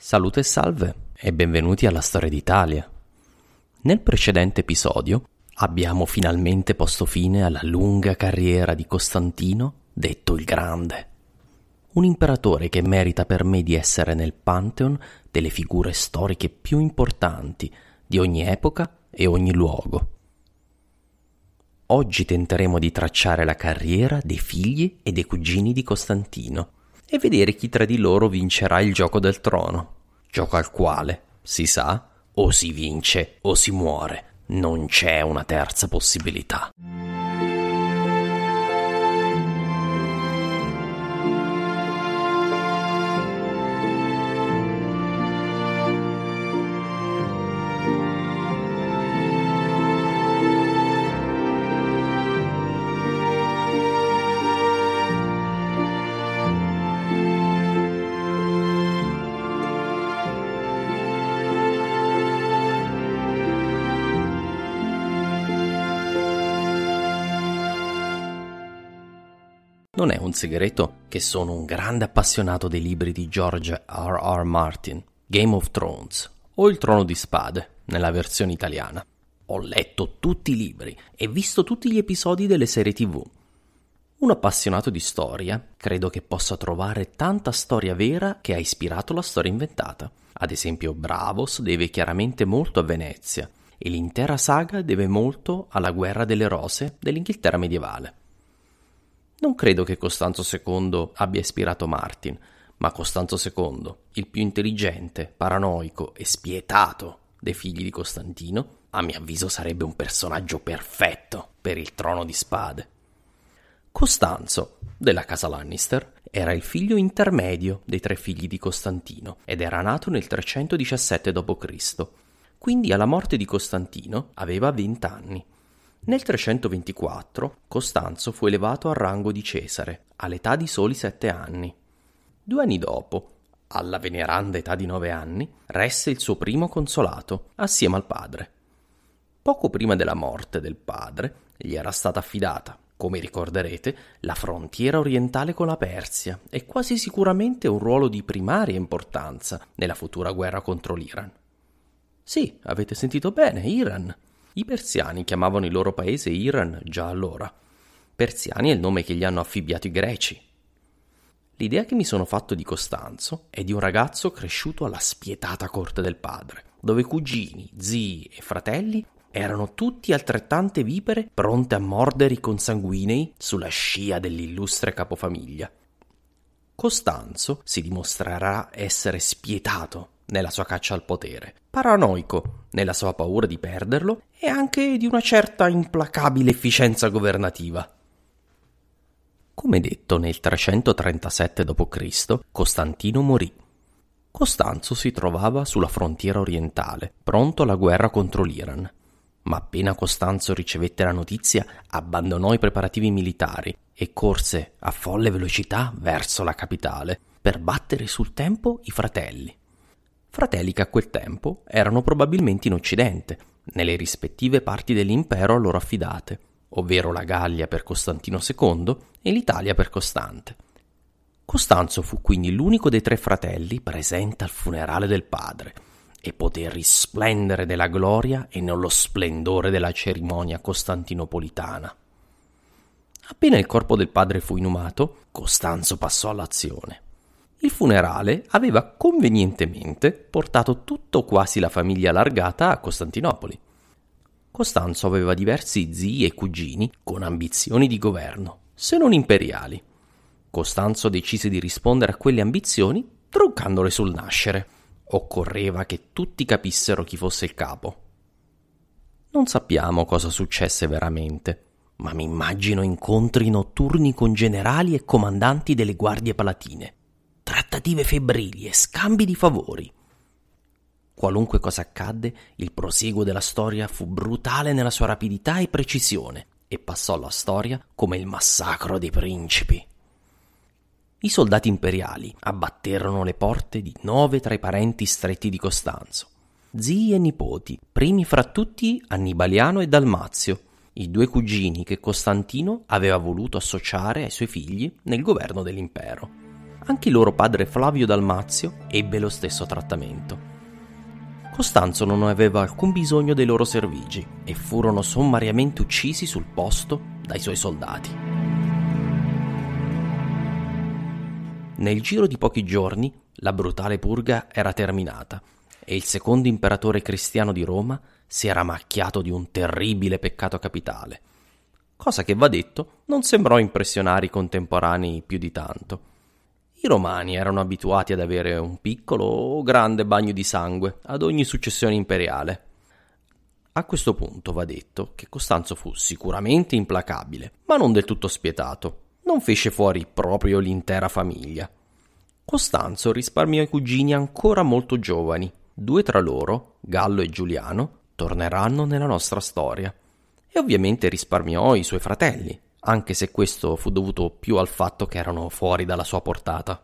Salute e salve e benvenuti alla Storia d'Italia. Nel precedente episodio abbiamo finalmente posto fine alla lunga carriera di Costantino, detto il Grande. Un imperatore che merita per me di essere nel pantheon delle figure storiche più importanti di ogni epoca e ogni luogo. Oggi tenteremo di tracciare la carriera dei figli e dei cugini di Costantino e vedere chi tra di loro vincerà il gioco del trono, gioco al quale, si sa, o si vince o si muore, non c'è una terza possibilità. Un segreto che sono un grande appassionato dei libri di George R. R. Martin, Game of Thrones o Il Trono di Spade, nella versione italiana. Ho letto tutti i libri e visto tutti gli episodi delle serie tv. Un appassionato di storia credo che possa trovare tanta storia vera che ha ispirato la storia inventata. Ad esempio, Bravos deve chiaramente molto a Venezia e l'intera saga deve molto alla guerra delle rose dell'Inghilterra medievale. Non credo che Costanzo II abbia ispirato Martin, ma Costanzo II, il più intelligente, paranoico e spietato dei figli di Costantino, a mio avviso sarebbe un personaggio perfetto per il trono di spade. Costanzo, della casa Lannister, era il figlio intermedio dei tre figli di Costantino ed era nato nel 317 d.C. Quindi alla morte di Costantino aveva 20 anni. Nel 324 Costanzo fu elevato al rango di Cesare, all'età di soli sette anni. Due anni dopo, alla veneranda età di nove anni, resse il suo primo consolato, assieme al padre. Poco prima della morte del padre gli era stata affidata, come ricorderete, la frontiera orientale con la Persia e quasi sicuramente un ruolo di primaria importanza nella futura guerra contro l'Iran. Sì, avete sentito bene, Iran. I persiani chiamavano il loro paese Iran già allora. Persiani è il nome che gli hanno affibbiato i greci. L'idea che mi sono fatto di Costanzo è di un ragazzo cresciuto alla spietata corte del padre, dove cugini, zii e fratelli erano tutti altrettante vipere pronte a mordere i consanguinei sulla scia dell'illustre capofamiglia. Costanzo si dimostrerà essere spietato nella sua caccia al potere, paranoico nella sua paura di perderlo e anche di una certa implacabile efficienza governativa. Come detto nel 337 d.C., Costantino morì. Costanzo si trovava sulla frontiera orientale, pronto alla guerra contro l'Iran. Ma appena Costanzo ricevette la notizia, abbandonò i preparativi militari e corse a folle velocità verso la capitale per battere sul tempo i fratelli. Fratelli che a quel tempo erano probabilmente in Occidente, nelle rispettive parti dell'impero a loro affidate, ovvero la Gallia per Costantino II e l'Italia per Costante. Costanzo fu quindi l'unico dei tre fratelli presente al funerale del padre e poté risplendere della gloria e nello splendore della cerimonia costantinopolitana. Appena il corpo del padre fu inumato, Costanzo passò all'azione. Il funerale aveva convenientemente portato tutto quasi la famiglia allargata a Costantinopoli. Costanzo aveva diversi zii e cugini con ambizioni di governo, se non imperiali. Costanzo decise di rispondere a quelle ambizioni troncandole sul nascere. Occorreva che tutti capissero chi fosse il capo. Non sappiamo cosa successe veramente, ma mi immagino incontri notturni con generali e comandanti delle guardie palatine, trattative febbrili e scambi di favori. Qualunque cosa accadde, il prosieguo della storia fu brutale nella sua rapidità e precisione e passò alla storia come il massacro dei principi. I soldati imperiali abbatterono le porte di nove tra i parenti stretti di Costanzo, zii e nipoti, primi fra tutti Annibaliano e Dalmazio, i due cugini che Costantino aveva voluto associare ai suoi figli nel governo dell'impero. Anche il loro padre Flavio Dalmazio ebbe lo stesso trattamento. Costanzo non aveva alcun bisogno dei loro servigi e furono sommariamente uccisi sul posto dai suoi soldati. Nel giro di pochi giorni la brutale purga era terminata e il secondo imperatore cristiano di Roma si era macchiato di un terribile peccato capitale. Cosa che va detto non sembrò impressionare i contemporanei più di tanto. I romani erano abituati ad avere un piccolo o grande bagno di sangue ad ogni successione imperiale. A questo punto va detto che Costanzo fu sicuramente implacabile, ma non del tutto spietato non fece fuori proprio l'intera famiglia. Costanzo risparmiò i cugini ancora molto giovani. Due tra loro, Gallo e Giuliano, torneranno nella nostra storia. E ovviamente risparmiò i suoi fratelli, anche se questo fu dovuto più al fatto che erano fuori dalla sua portata.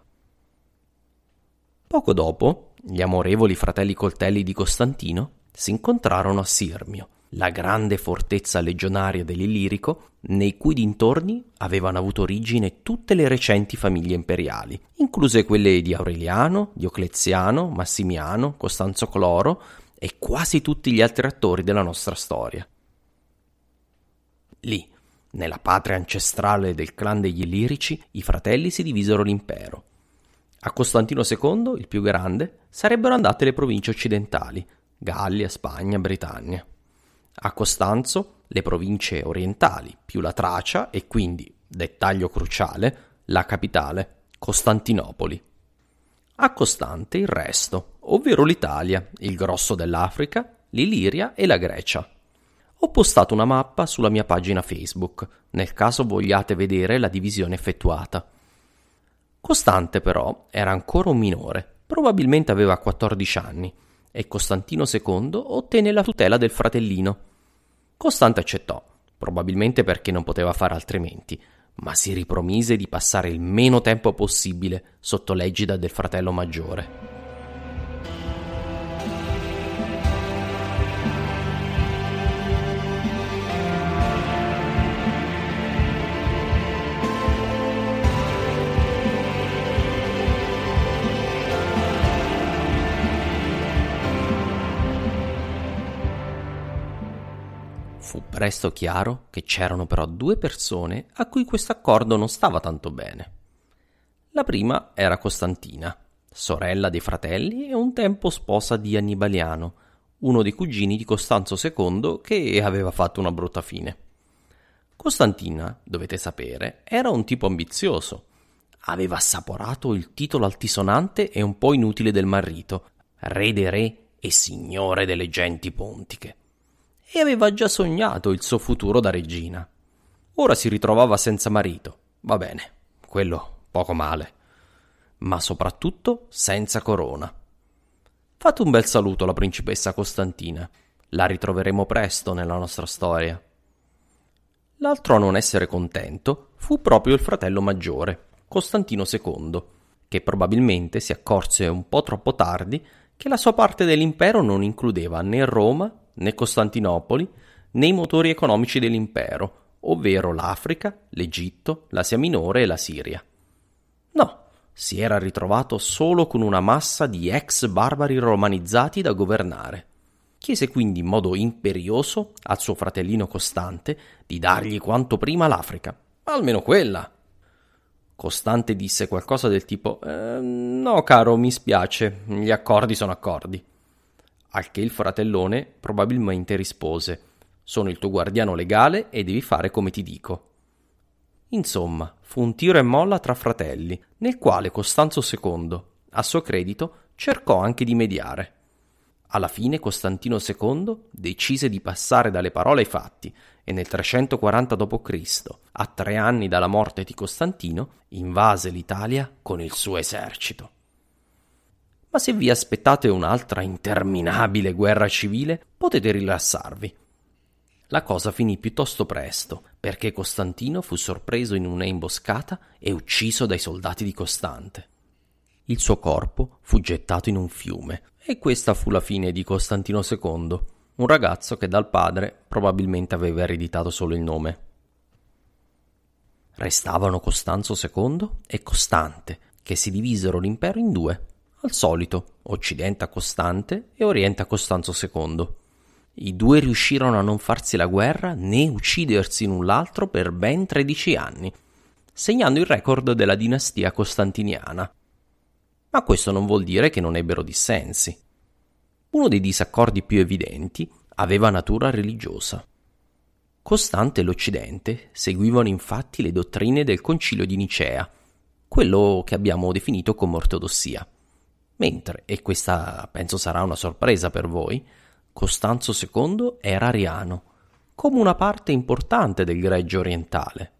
Poco dopo, gli amorevoli fratelli coltelli di Costantino si incontrarono a Sirmio, la grande fortezza legionaria dell'Illirico, nei cui dintorni avevano avuto origine tutte le recenti famiglie imperiali, incluse quelle di Aureliano, Diocleziano, Massimiano, Costanzo Cloro e quasi tutti gli altri attori della nostra storia. Lì, nella patria ancestrale del clan degli Illirici, i fratelli si divisero l'impero. A Costantino II, il più grande, sarebbero andate le province occidentali, Gallia, Spagna, Britannia a Costanzo le province orientali, più la Tracia e quindi, dettaglio cruciale, la capitale, Costantinopoli. A Costante il resto, ovvero l'Italia, il grosso dell'Africa, l'Iliria e la Grecia. Ho postato una mappa sulla mia pagina Facebook, nel caso vogliate vedere la divisione effettuata. Costante però era ancora un minore, probabilmente aveva 14 anni, e Costantino II ottenne la tutela del fratellino. Costante accettò, probabilmente perché non poteva fare altrimenti, ma si ripromise di passare il meno tempo possibile sotto l'egida del fratello maggiore. Presto chiaro che c'erano però due persone a cui questo accordo non stava tanto bene. La prima era Costantina, sorella dei fratelli e un tempo sposa di Annibaliano, uno dei cugini di Costanzo II che aveva fatto una brutta fine. Costantina, dovete sapere, era un tipo ambizioso. Aveva assaporato il titolo altisonante e un po' inutile del marito, re dei re e signore delle genti pontiche e aveva già sognato il suo futuro da regina. Ora si ritrovava senza marito. Va bene, quello poco male. ma soprattutto senza corona. Fate un bel saluto alla principessa Costantina. La ritroveremo presto nella nostra storia. L'altro a non essere contento fu proprio il fratello maggiore, Costantino II, che probabilmente si accorse un po' troppo tardi che la sua parte dell'impero non includeva né Roma, né Costantinopoli, né i motori economici dell'impero, ovvero l'Africa, l'Egitto, l'Asia Minore e la Siria. No, si era ritrovato solo con una massa di ex barbari romanizzati da governare. Chiese quindi in modo imperioso al suo fratellino Costante di dargli quanto prima l'Africa, almeno quella. Costante disse qualcosa del tipo eh, No, caro, mi spiace, gli accordi sono accordi. Al che il fratellone probabilmente rispose Sono il tuo guardiano legale e devi fare come ti dico. Insomma, fu un tiro e molla tra fratelli, nel quale Costanzo II, a suo credito, cercò anche di mediare. Alla fine Costantino II decise di passare dalle parole ai fatti e nel 340 d.C., a tre anni dalla morte di Costantino, invase l'Italia con il suo esercito. Ma se vi aspettate un'altra interminabile guerra civile, potete rilassarvi. La cosa finì piuttosto presto, perché Costantino fu sorpreso in una imboscata e ucciso dai soldati di Costante. Il suo corpo fu gettato in un fiume, e questa fu la fine di Costantino II, un ragazzo che dal padre probabilmente aveva ereditato solo il nome. Restavano Costanzo II e Costante, che si divisero l'impero in due, al solito, Occidente a Costante e Oriente a Costanzo II. I due riuscirono a non farsi la guerra né uccidersi l'un l'altro per ben 13 anni, segnando il record della dinastia costantiniana. Ma questo non vuol dire che non ebbero dissensi. Uno dei disaccordi più evidenti aveva natura religiosa. Costante e l'Occidente seguivano infatti le dottrine del Concilio di Nicea, quello che abbiamo definito come ortodossia. Mentre, e questa penso sarà una sorpresa per voi, Costanzo II era ariano, come una parte importante del gregge orientale.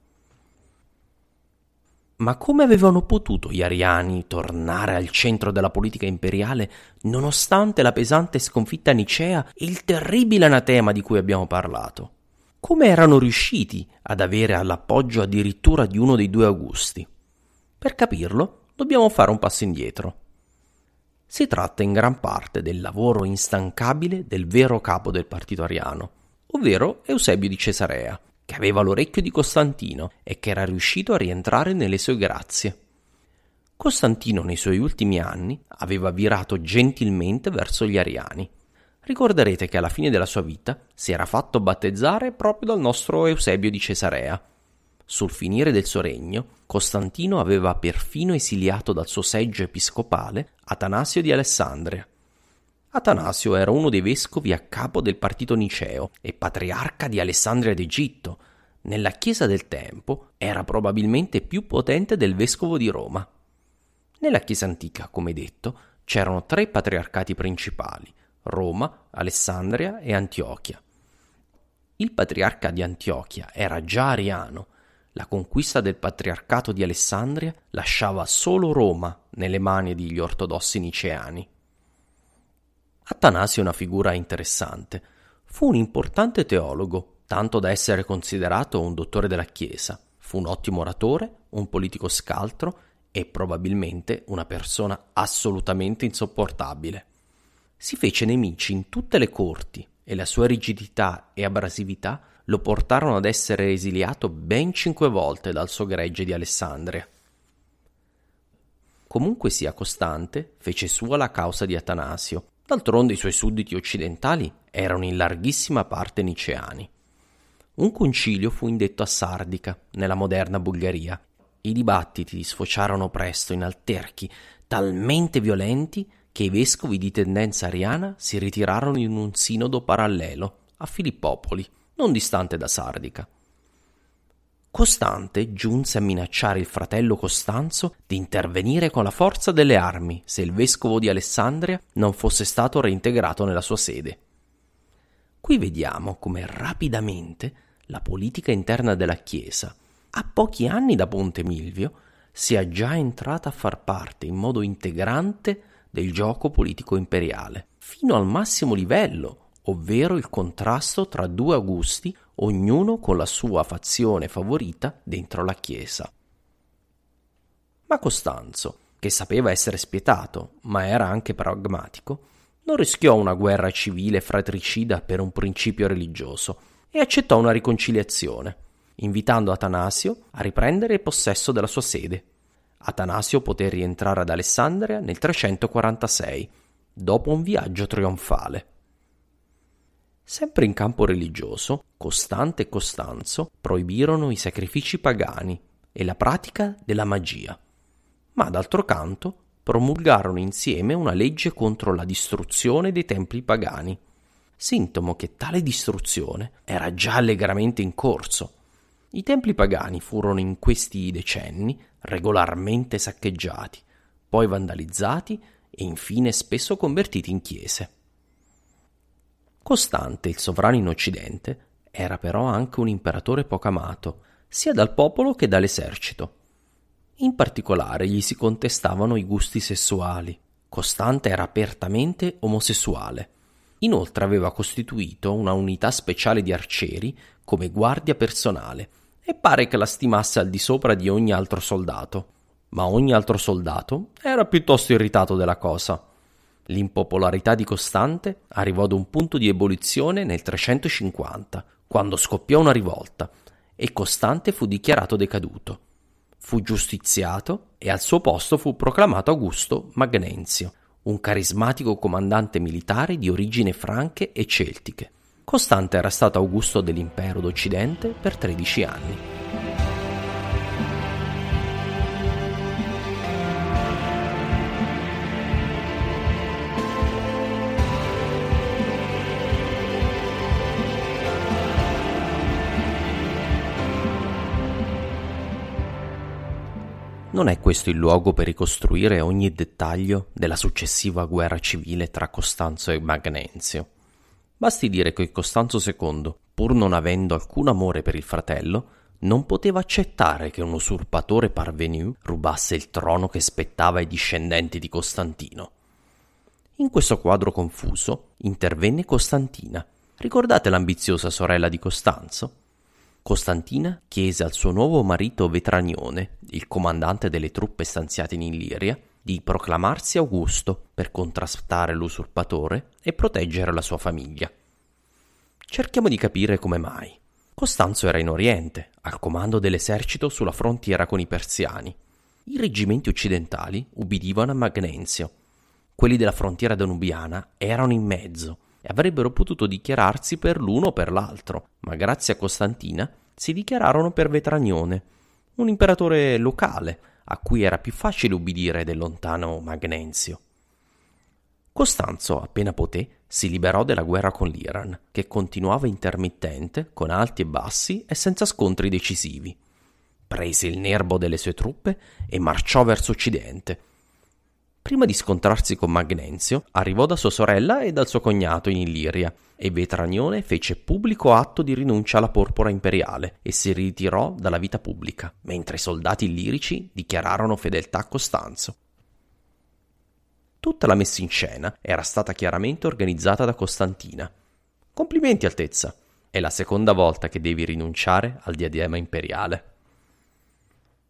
Ma come avevano potuto gli ariani tornare al centro della politica imperiale nonostante la pesante sconfitta Nicea e il terribile anatema di cui abbiamo parlato? Come erano riusciti ad avere l'appoggio addirittura di uno dei due Augusti? Per capirlo, dobbiamo fare un passo indietro. Si tratta in gran parte del lavoro instancabile del vero capo del partito ariano, ovvero Eusebio di Cesarea, che aveva l'orecchio di Costantino e che era riuscito a rientrare nelle sue grazie. Costantino nei suoi ultimi anni aveva virato gentilmente verso gli ariani. Ricorderete che alla fine della sua vita si era fatto battezzare proprio dal nostro Eusebio di Cesarea. Sul finire del suo regno, Costantino aveva perfino esiliato dal suo seggio episcopale Atanasio di Alessandria, Atanasio era uno dei vescovi a capo del partito niceo e patriarca di Alessandria d'Egitto. Nella Chiesa del tempo era probabilmente più potente del vescovo di Roma. Nella Chiesa antica, come detto, c'erano tre patriarcati principali, Roma, Alessandria e Antiochia. Il patriarca di Antiochia era già ariano. La conquista del patriarcato di Alessandria lasciava solo Roma nelle mani degli ortodossi niceani. Atanasio è una figura interessante. Fu un importante teologo, tanto da essere considerato un dottore della Chiesa. Fu un ottimo oratore, un politico scaltro e probabilmente una persona assolutamente insopportabile. Si fece nemici in tutte le corti e la sua rigidità e abrasività lo portarono ad essere esiliato ben cinque volte dal suo gregge di Alessandria. Comunque sia costante, fece sua la causa di Atanasio D'altronde i suoi sudditi occidentali erano in larghissima parte niceani. Un concilio fu indetto a Sardica, nella moderna Bulgaria. I dibattiti sfociarono presto in alterchi talmente violenti che i vescovi di tendenza ariana si ritirarono in un sinodo parallelo a Filippopoli, non distante da Sardica. Costante giunse a minacciare il fratello Costanzo di intervenire con la forza delle armi se il vescovo di Alessandria non fosse stato reintegrato nella sua sede. Qui vediamo come rapidamente la politica interna della Chiesa, a pochi anni da Ponte Milvio, sia già entrata a far parte in modo integrante del gioco politico imperiale, fino al massimo livello, ovvero il contrasto tra due Augusti, ognuno con la sua fazione favorita dentro la Chiesa. Ma Costanzo, che sapeva essere spietato, ma era anche pragmatico, non rischiò una guerra civile fratricida per un principio religioso e accettò una riconciliazione, invitando Atanasio a riprendere il possesso della sua sede. Atanasio poté rientrare ad Alessandria nel 346, dopo un viaggio trionfale. Sempre in campo religioso, Costante e Costanzo proibirono i sacrifici pagani e la pratica della magia, ma d'altro canto promulgarono insieme una legge contro la distruzione dei templi pagani, sintomo che tale distruzione era già allegramente in corso. I templi pagani furono in questi decenni regolarmente saccheggiati, poi vandalizzati e infine spesso convertiti in chiese. Costante, il sovrano in Occidente, era però anche un imperatore poco amato, sia dal popolo che dall'esercito. In particolare gli si contestavano i gusti sessuali. Costante era apertamente omosessuale. Inoltre aveva costituito una unità speciale di arcieri come guardia personale e pare che la stimasse al di sopra di ogni altro soldato. Ma ogni altro soldato era piuttosto irritato della cosa. L'impopolarità di Costante arrivò ad un punto di ebollizione nel 350, quando scoppiò una rivolta e Costante fu dichiarato decaduto fu giustiziato e al suo posto fu proclamato Augusto Magnenzio, un carismatico comandante militare di origini franche e celtiche. Costante era stato Augusto dell'impero d'Occidente per 13 anni. Non è questo il luogo per ricostruire ogni dettaglio della successiva guerra civile tra Costanzo e Magnenzio. Basti dire che Costanzo II, pur non avendo alcun amore per il fratello, non poteva accettare che un usurpatore parvenu rubasse il trono che spettava ai discendenti di Costantino. In questo quadro confuso intervenne Costantina. Ricordate l'ambiziosa sorella di Costanzo? Costantina chiese al suo nuovo marito Vetranione, il comandante delle truppe stanziate in Illiria, di proclamarsi Augusto per contrastare l'usurpatore e proteggere la sua famiglia. Cerchiamo di capire come mai. Costanzo era in Oriente, al comando dell'esercito sulla frontiera con i persiani. I reggimenti occidentali ubbidivano a Magnenzio. Quelli della frontiera danubiana erano in mezzo e avrebbero potuto dichiararsi per l'uno o per l'altro, ma grazie a Costantina si dichiararono per Vetranione, un imperatore locale a cui era più facile ubbidire del lontano Magnenzio. Costanzo, appena poté, si liberò della guerra con l'Iran, che continuava intermittente, con alti e bassi e senza scontri decisivi. Prese il nervo delle sue truppe e marciò verso occidente, Prima di scontrarsi con Magnenzio, arrivò da sua sorella e dal suo cognato in Illiria, e Vetranione fece pubblico atto di rinuncia alla porpora imperiale e si ritirò dalla vita pubblica, mentre i soldati illirici dichiararono fedeltà a Costanzo. Tutta la messa in scena era stata chiaramente organizzata da Costantina. Complimenti, Altezza! È la seconda volta che devi rinunciare al diadema imperiale.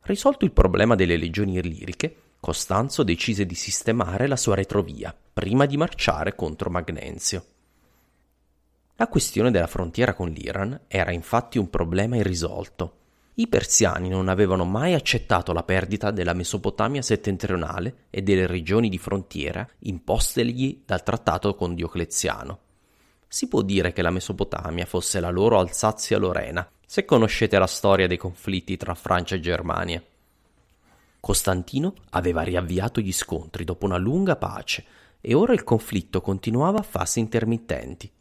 Risolto il problema delle legioni illiriche, Costanzo decise di sistemare la sua retrovia prima di marciare contro Magnenzio. La questione della frontiera con l'Iran era infatti un problema irrisolto. I persiani non avevano mai accettato la perdita della Mesopotamia settentrionale e delle regioni di frontiera impostegli dal trattato con Diocleziano. Si può dire che la Mesopotamia fosse la loro Alsazia-Lorena, se conoscete la storia dei conflitti tra Francia e Germania. Costantino aveva riavviato gli scontri dopo una lunga pace e ora il conflitto continuava a fasi intermittenti.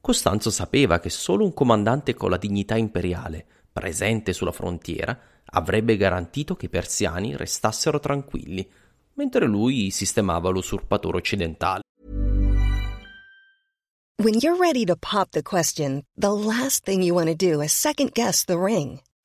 Costanzo sapeva che solo un comandante con la dignità imperiale, presente sulla frontiera, avrebbe garantito che i persiani restassero tranquilli, mentre lui sistemava l'usurpatore occidentale. When you're ready to pop the question, the last thing you want to do is second guess the ring.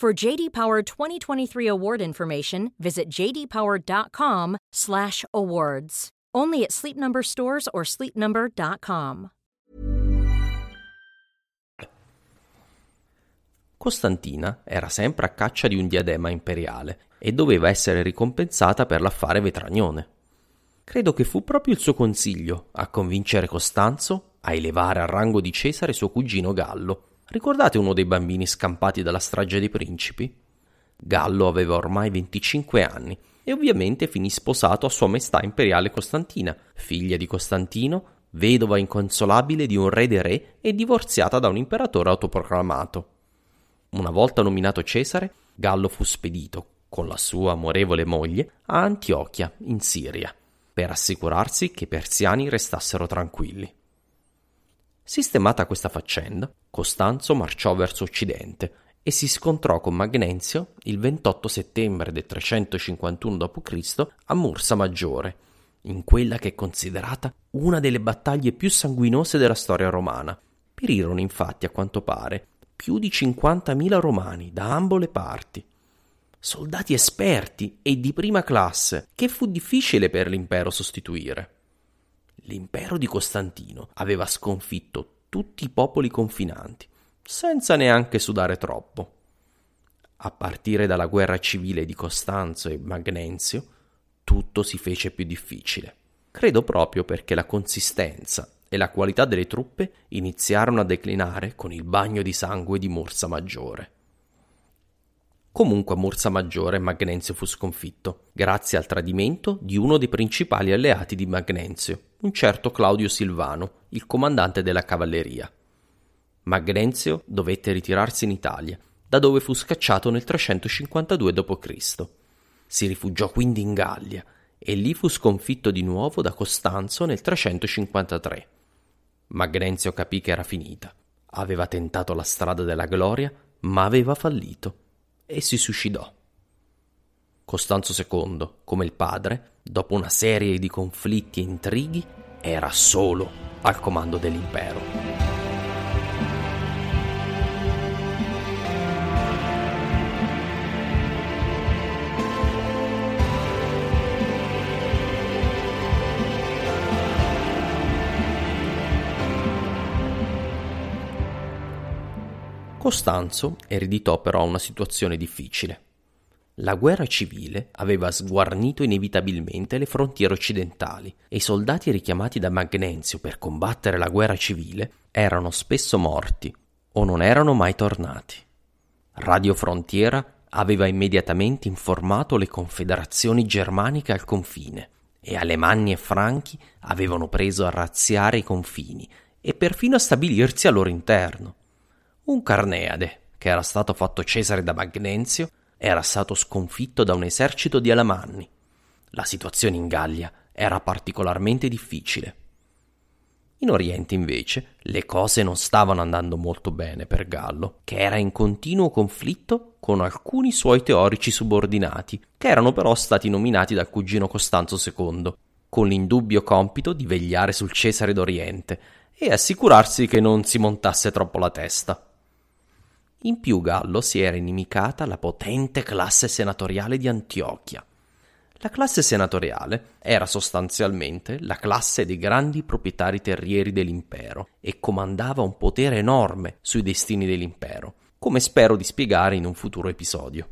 For JD Power 2023 award information, visit jdpower.com/awards. Only at Sleep Number stores or sleepnumber.com. Costantina era sempre a caccia di un diadema imperiale e doveva essere ricompensata per l'affare Vetragnone. Credo che fu proprio il suo consiglio a convincere Costanzo a elevare al rango di Cesare suo cugino Gallo. Ricordate uno dei bambini scampati dalla strage dei principi? Gallo aveva ormai 25 anni e ovviamente finì sposato a Sua Maestà Imperiale Costantina, figlia di Costantino, vedova inconsolabile di un re dei re e divorziata da un imperatore autoproclamato. Una volta nominato Cesare, Gallo fu spedito, con la sua amorevole moglie, a Antiochia, in Siria, per assicurarsi che i persiani restassero tranquilli. Sistemata questa faccenda, Costanzo marciò verso occidente e si scontrò con Magnenzio il 28 settembre del 351 d.C. a Mursa Maggiore, in quella che è considerata una delle battaglie più sanguinose della storia romana. Perirono infatti, a quanto pare, più di 50.000 romani da ambo le parti. Soldati esperti e di prima classe, che fu difficile per l'impero sostituire. L'impero di Costantino aveva sconfitto tutti i popoli confinanti, senza neanche sudare troppo. A partire dalla guerra civile di Costanzo e Magnenzio, tutto si fece più difficile. Credo proprio perché la consistenza e la qualità delle truppe iniziarono a declinare con il bagno di sangue di Mursa Maggiore. Comunque a Mursa Maggiore Magnenzio fu sconfitto, grazie al tradimento di uno dei principali alleati di Magnenzio, un certo Claudio Silvano, il comandante della cavalleria. Magnenzio dovette ritirarsi in Italia, da dove fu scacciato nel 352 d.C. Si rifugiò quindi in Gallia e lì fu sconfitto di nuovo da Costanzo nel 353. Magnenzio capì che era finita. Aveva tentato la strada della gloria, ma aveva fallito e si suicidò. Costanzo II, come il padre, dopo una serie di conflitti e intrighi, era solo al comando dell'impero. Costanzo ereditò però una situazione difficile. La guerra civile aveva sguarnito inevitabilmente le frontiere occidentali e i soldati richiamati da Magnenzio per combattere la guerra civile erano spesso morti o non erano mai tornati. Radio Frontiera aveva immediatamente informato le confederazioni germaniche al confine e Alemanni e Franchi avevano preso a razziare i confini e perfino a stabilirsi al loro interno. Un Carneade, che era stato fatto Cesare da Magnenzio, era stato sconfitto da un esercito di Alamanni. La situazione in Gallia era particolarmente difficile. In Oriente, invece, le cose non stavano andando molto bene per Gallo, che era in continuo conflitto con alcuni suoi teorici subordinati, che erano però stati nominati dal cugino Costanzo II, con l'indubbio compito di vegliare sul Cesare d'Oriente e assicurarsi che non si montasse troppo la testa. In più Gallo si era inimicata la potente classe senatoriale di Antiochia. La classe senatoriale era sostanzialmente la classe dei grandi proprietari terrieri dell'impero e comandava un potere enorme sui destini dell'impero, come spero di spiegare in un futuro episodio.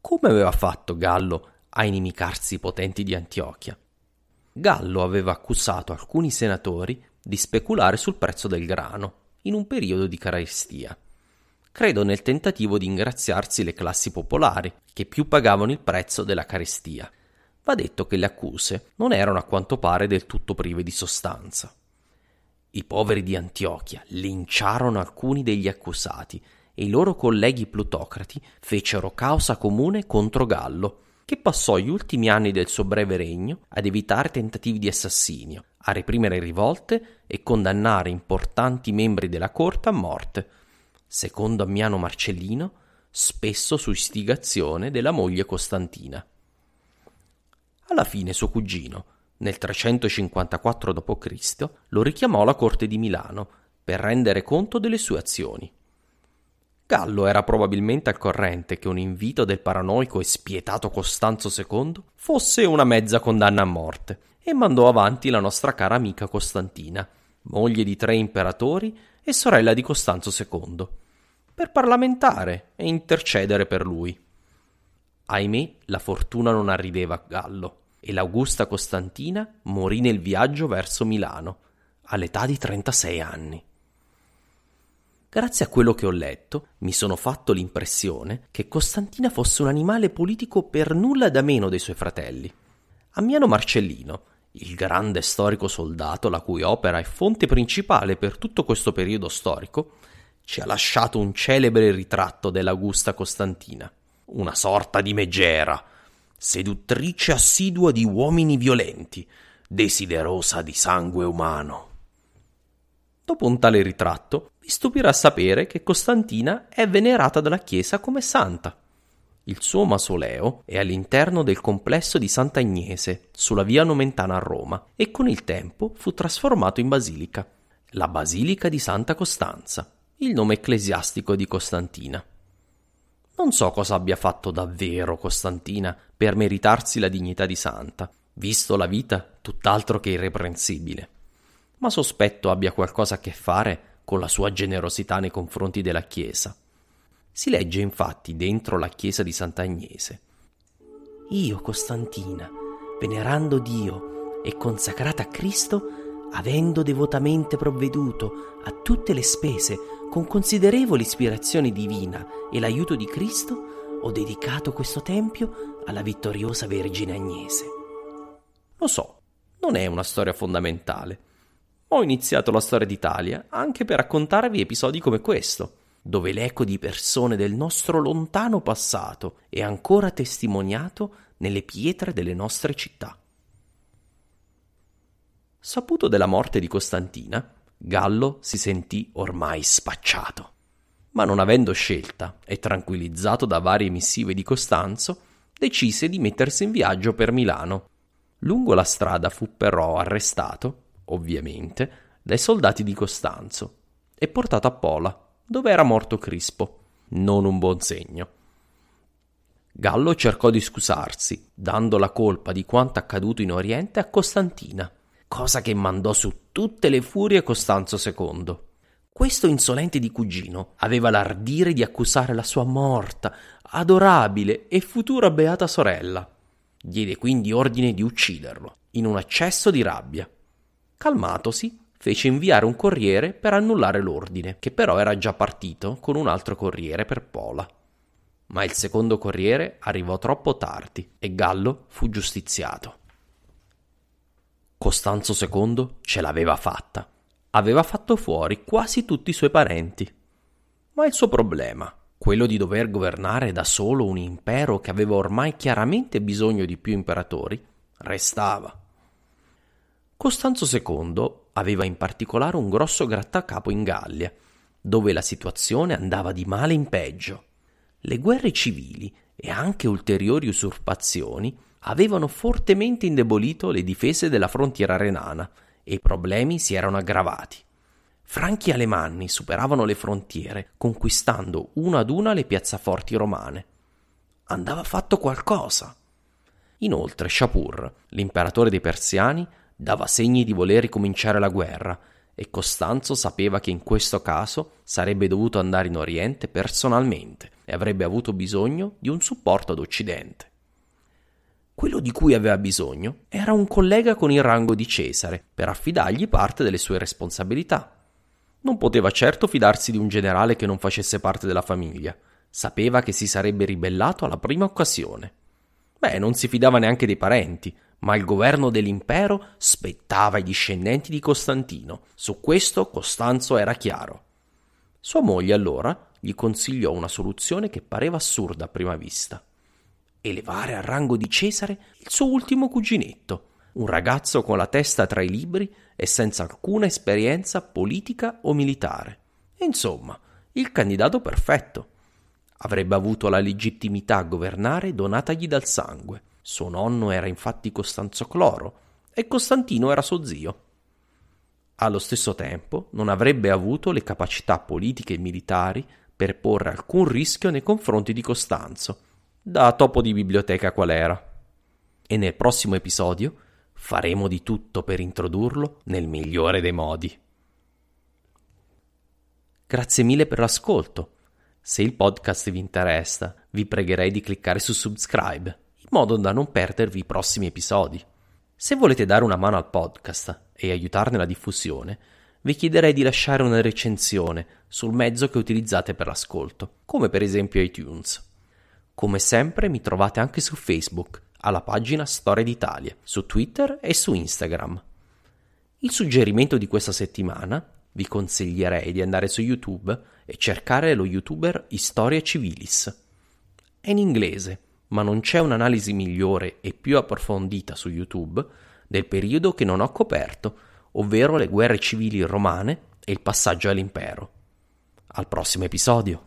Come aveva fatto Gallo a inimicarsi i potenti di Antiochia. Gallo aveva accusato alcuni senatori di speculare sul prezzo del grano in un periodo di carestia. Credo nel tentativo di ingraziarsi le classi popolari, che più pagavano il prezzo della carestia. Va detto che le accuse non erano a quanto pare del tutto prive di sostanza. I poveri di Antiochia linciarono alcuni degli accusati e i loro colleghi plutocrati fecero causa comune contro Gallo, che passò gli ultimi anni del suo breve regno ad evitare tentativi di assassinio, a reprimere rivolte e condannare importanti membri della corte a morte, secondo Ammiano Marcellino, spesso su istigazione della moglie Costantina. Alla fine suo cugino, nel 354 d.C., lo richiamò alla corte di Milano per rendere conto delle sue azioni. Gallo era probabilmente al corrente che un invito del paranoico e spietato Costanzo II fosse una mezza condanna a morte e mandò avanti la nostra cara amica Costantina, moglie di tre imperatori e sorella di Costanzo II, per parlamentare e intercedere per lui. Ahimè, la fortuna non arriveva a Gallo e l'Augusta Costantina morì nel viaggio verso Milano, all'età di 36 anni. Grazie a quello che ho letto, mi sono fatto l'impressione che Costantina fosse un animale politico per nulla da meno dei suoi fratelli. Ammiano Marcellino, il grande storico soldato la cui opera è fonte principale per tutto questo periodo storico, ci ha lasciato un celebre ritratto dell'Augusta Costantina, una sorta di megera, seduttrice assidua di uomini violenti, desiderosa di sangue umano. Dopo un tale ritratto, vi stupirà sapere che Costantina è venerata dalla Chiesa come santa. Il suo mausoleo è all'interno del complesso di Santa Agnese, sulla via Nomentana a Roma, e con il tempo fu trasformato in basilica, la Basilica di Santa Costanza, il nome ecclesiastico di Costantina. Non so cosa abbia fatto davvero Costantina per meritarsi la dignità di santa, visto la vita tutt'altro che irreprensibile, ma sospetto abbia qualcosa a che fare con la sua generosità nei confronti della Chiesa. Si legge infatti dentro la chiesa di Sant'Agnese. Io, Costantina, venerando Dio e consacrata a Cristo, avendo devotamente provveduto a tutte le spese con considerevole ispirazione divina e l'aiuto di Cristo, ho dedicato questo tempio alla vittoriosa Vergine Agnese. Lo so, non è una storia fondamentale. Ho iniziato la storia d'Italia anche per raccontarvi episodi come questo dove l'eco di persone del nostro lontano passato è ancora testimoniato nelle pietre delle nostre città. Saputo della morte di Costantina, Gallo si sentì ormai spacciato. Ma non avendo scelta e tranquillizzato da varie missive di Costanzo, decise di mettersi in viaggio per Milano. Lungo la strada fu però arrestato, ovviamente, dai soldati di Costanzo e portato a Pola, dove era morto Crispo. Non un buon segno. Gallo cercò di scusarsi, dando la colpa di quanto accaduto in Oriente a Costantina, cosa che mandò su tutte le furie Costanzo II. Questo insolente di cugino aveva l'ardire di accusare la sua morta, adorabile e futura beata sorella. Diede quindi ordine di ucciderlo, in un accesso di rabbia. Calmatosi, fece inviare un corriere per annullare l'ordine, che però era già partito con un altro corriere per Pola. Ma il secondo corriere arrivò troppo tardi e Gallo fu giustiziato. Costanzo II ce l'aveva fatta. Aveva fatto fuori quasi tutti i suoi parenti. Ma il suo problema, quello di dover governare da solo un impero che aveva ormai chiaramente bisogno di più imperatori, restava. Costanzo II aveva in particolare un grosso grattacapo in Gallia, dove la situazione andava di male in peggio. Le guerre civili e anche ulteriori usurpazioni avevano fortemente indebolito le difese della frontiera renana e i problemi si erano aggravati. Franchi alemanni superavano le frontiere, conquistando una ad una le piazzaforti romane. Andava fatto qualcosa. Inoltre Shapur, l'imperatore dei persiani, dava segni di voler ricominciare la guerra e Costanzo sapeva che in questo caso sarebbe dovuto andare in Oriente personalmente e avrebbe avuto bisogno di un supporto ad Occidente. Quello di cui aveva bisogno era un collega con il rango di Cesare per affidargli parte delle sue responsabilità. Non poteva certo fidarsi di un generale che non facesse parte della famiglia. Sapeva che si sarebbe ribellato alla prima occasione. Beh, non si fidava neanche dei parenti, ma il governo dell'impero spettava ai discendenti di Costantino. Su questo Costanzo era chiaro. Sua moglie allora gli consigliò una soluzione che pareva assurda a prima vista elevare al rango di Cesare il suo ultimo cuginetto, un ragazzo con la testa tra i libri e senza alcuna esperienza politica o militare. Insomma, il candidato perfetto. Avrebbe avuto la legittimità a governare donatagli dal sangue. Suo nonno era infatti Costanzo Cloro e Costantino era suo zio. Allo stesso tempo non avrebbe avuto le capacità politiche e militari per porre alcun rischio nei confronti di Costanzo, da topo di biblioteca qual era. E nel prossimo episodio faremo di tutto per introdurlo nel migliore dei modi. Grazie mille per l'ascolto. Se il podcast vi interessa, vi pregherei di cliccare su subscribe, in modo da non perdervi i prossimi episodi. Se volete dare una mano al podcast e aiutarne la diffusione, vi chiederei di lasciare una recensione sul mezzo che utilizzate per l'ascolto, come per esempio iTunes. Come sempre mi trovate anche su Facebook, alla pagina Storia d'Italia, su Twitter e su Instagram. Il suggerimento di questa settimana vi consiglierei di andare su YouTube e cercare lo youtuber Historia Civilis. È in inglese, ma non c'è un'analisi migliore e più approfondita su YouTube del periodo che non ho coperto, ovvero le guerre civili romane e il passaggio all'impero. Al prossimo episodio!